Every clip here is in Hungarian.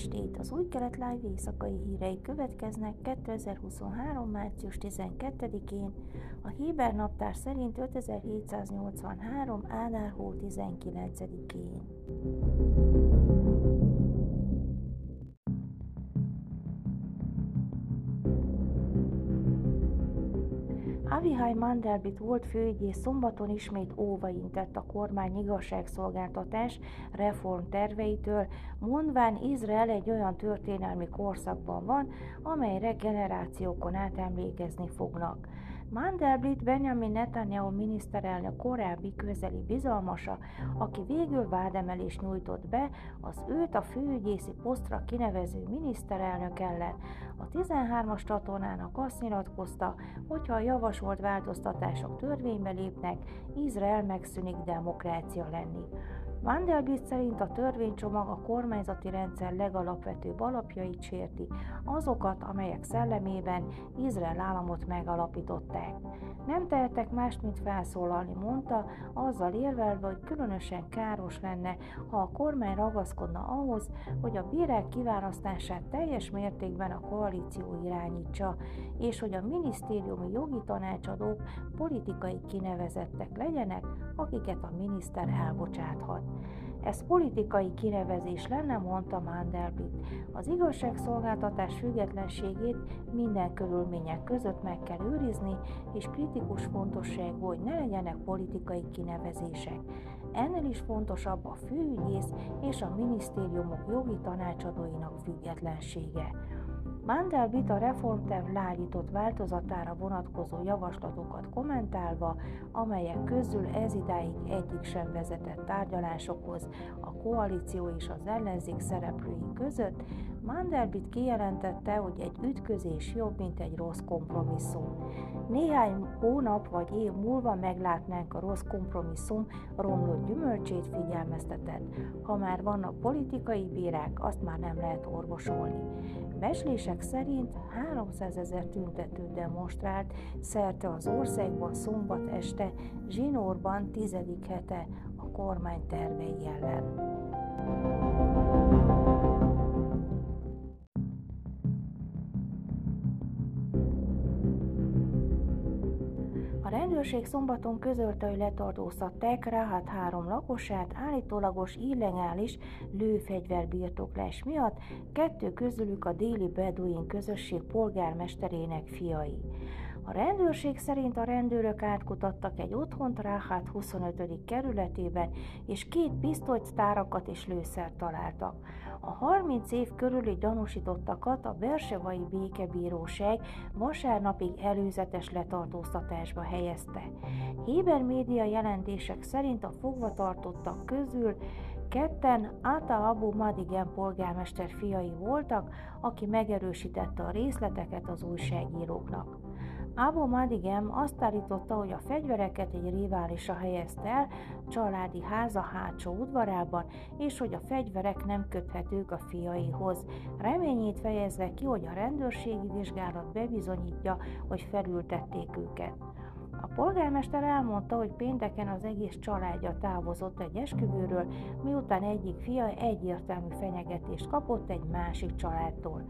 estét! Az új kelet live éjszakai hírei következnek 2023. március 12-én, a Héber naptár szerint 5783. Ádár hó 19-én. Avihai Mandelbit volt főügyész szombaton ismét óvaintett a kormány igazságszolgáltatás reform terveitől, mondván Izrael egy olyan történelmi korszakban van, amelyre generációkon át emlékezni fognak. Mandelblit Benjamin Netanyahu miniszterelnök korábbi közeli bizalmasa, aki végül vádemelést nyújtott be az őt a főügyészi posztra kinevező miniszterelnök ellen. A 13-as csatornának azt nyilatkozta, hogyha a javasolt változtatások törvénybe lépnek, Izrael megszűnik demokrácia lenni. Vanderbilt szerint a törvénycsomag a kormányzati rendszer legalapvetőbb alapjait sérti, azokat, amelyek szellemében Izrael államot megalapították. Nem tehetek mást, mint felszólalni, mondta, azzal érvelve, hogy különösen káros lenne, ha a kormány ragaszkodna ahhoz, hogy a bírák kiválasztását teljes mértékben a koalíció irányítsa, és hogy a minisztériumi jogi tanácsadók politikai kinevezettek legyenek, akiket a miniszter elbocsáthat. Ez politikai kinevezés lenne, mondta Mandelblit. Az igazságszolgáltatás függetlenségét minden körülmények között meg kell őrizni, és kritikus fontosságú, hogy ne legyenek politikai kinevezések. Ennél is fontosabb a főügyész és a minisztériumok jogi tanácsadóinak függetlensége. Mandelblit a reformterv lágyított változatára vonatkozó javaslatokat kommentálva, amelyek közül ez idáig egyik sem vezetett tárgyalásokhoz a koalíció és az ellenzék szereplői között, Mandelblit kijelentette, hogy egy ütközés jobb, mint egy rossz kompromisszum. Néhány hónap vagy év múlva meglátnánk a rossz kompromisszum romlott gyümölcsét figyelmeztetett. Ha már vannak politikai bírák, azt már nem lehet orvosolni. Beslések szerint 300 ezer tüntető demonstrált szerte az országban szombat este Zsinórban tizedik hete a kormány tervei ellen. Rendőrség szombaton közölte, hogy letartóztatták Ráhat három lakosát állítólagos illegális lőfegyverbirtoklás miatt, kettő közülük a déli Beduin közösség polgármesterének fiai. A rendőrség szerint a rendőrök átkutattak egy otthont Ráhát 25. kerületében, és két pisztolytárakat és lőszert találtak. A 30 év körüli gyanúsítottakat a Bersevai Békebíróság vasárnapig előzetes letartóztatásba helyezte. Héber média jelentések szerint a fogvatartottak közül Ketten Ata Abu Madigen polgármester fiai voltak, aki megerősítette a részleteket az újságíróknak. Abu Madigem azt állította, hogy a fegyvereket egy riválisa helyezte el családi háza hátsó udvarában, és hogy a fegyverek nem köthetők a fiaihoz. Reményét fejezve ki, hogy a rendőrségi vizsgálat bebizonyítja, hogy felültették őket. A polgármester elmondta, hogy pénteken az egész családja távozott egy esküvőről, miután egyik fia egyértelmű fenyegetést kapott egy másik családtól.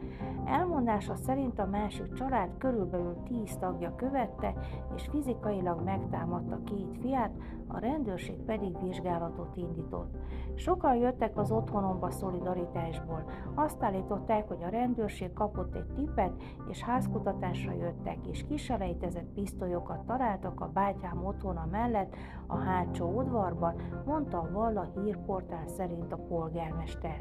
Elmondása szerint a másik család körülbelül tíz tagja követte, és fizikailag megtámadta két fiát, a rendőrség pedig vizsgálatot indított. Sokan jöttek az otthonomba szolidaritásból. Azt állították, hogy a rendőrség kapott egy tippet, és házkutatásra jöttek, és kiselejtezett pisztolyokat találtak a bátyám otthona mellett a hátsó udvarban, mondta a Valla hírportál szerint a polgármester.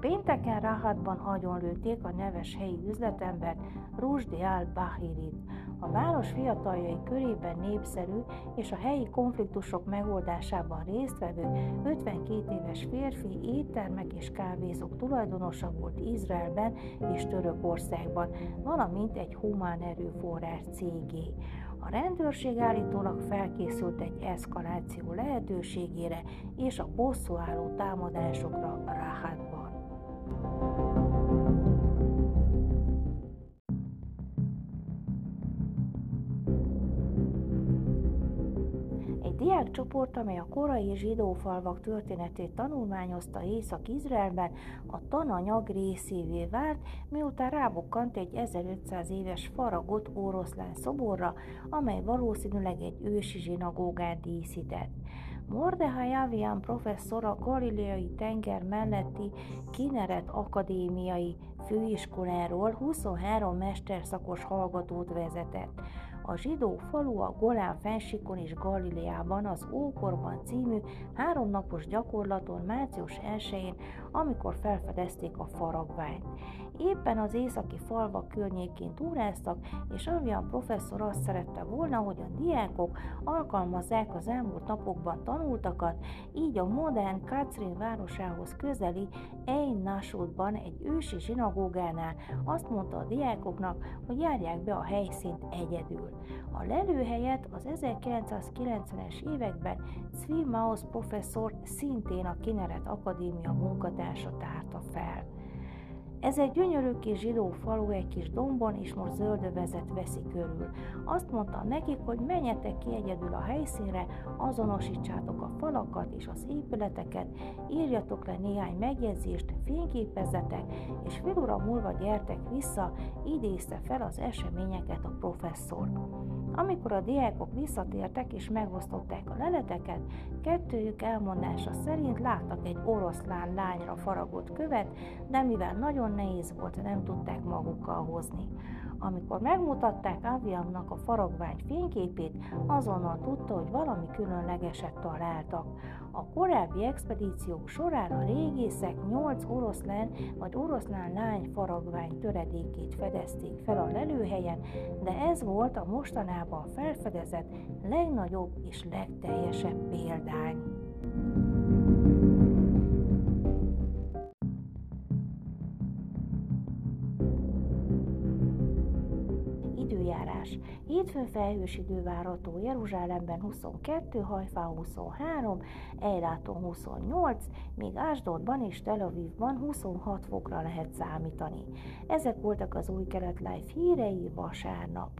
Pénteken Rahatban agyonlőtték a neves helyi üzletember Rusdi al-Bahirit. A város fiataljai körében népszerű és a helyi konfliktusok megoldásában résztvevő 52 éves férfi éttermek és kávézók tulajdonosa volt Izraelben és Törökországban, valamint egy humán erőforrás cégé. A rendőrség állítólag felkészült egy eszkaláció lehetőségére és a bosszúálló támadásokra Rahatban. Diákcsoport, amely a korai zsidó történetét tanulmányozta Észak-Izraelben, a tananyag részévé vált, miután rábukkant egy 1500 éves faragott oroszlán szoborra, amely valószínűleg egy ősi zsinagógát díszített. Mordehai Avian professzor a Galileai tenger melletti Kineret Akadémiai főiskoláról 23 mesterszakos hallgatót vezetett. A zsidó falu a Golán fensikon és Galileában az Ókorban című háromnapos gyakorlaton március 1-én, amikor felfedezték a faragványt. Éppen az északi falvak környékén túráztak, és Avian professzor azt szerette volna, hogy a diákok alkalmazzák az elmúlt napokban tanultakat, így a modern Katrin városához közeli Ein Nasudban egy ősi zsinagógánál azt mondta a diákoknak, hogy járják be a helyszínt egyedül. A lelőhelyet az 1990-es években Zvi Maus professzor szintén a Kineret Akadémia munkatársa tárta fel. Ez egy gyönyörű kis zsidó falu egy kis dombon, és most zöldövezet veszi körül. Azt mondta nekik, hogy menjetek ki egyedül a helyszínre, azonosítsátok a falakat és az épületeket, írjatok le néhány megjegyzést, fényképezzetek, és fél óra múlva gyertek vissza, idézte fel az eseményeket a professzor. Amikor a diákok visszatértek és megosztották a leleteket, kettőjük elmondása szerint láttak egy oroszlán lányra faragott követ, de mivel nagyon nehéz volt, nem tudták magukkal hozni. Amikor megmutatták Aviannak a faragvány fényképét, azonnal tudta, hogy valami különlegeset találtak. A korábbi expedíciók során a régészek nyolc oroszlán vagy oroszlán lány faragvány töredékét fedezték fel a lelőhelyen, de ez volt a mostanában felfedezett legnagyobb és legteljesebb példány. Időjárás. Hétfőn felhős idő várható Jeruzsálemben 22, Hajfán 23, Ejláton 28, míg Ásdodban és Tel Avivban 26 fokra lehet számítani. Ezek voltak az új kelet life hírei vasárnap.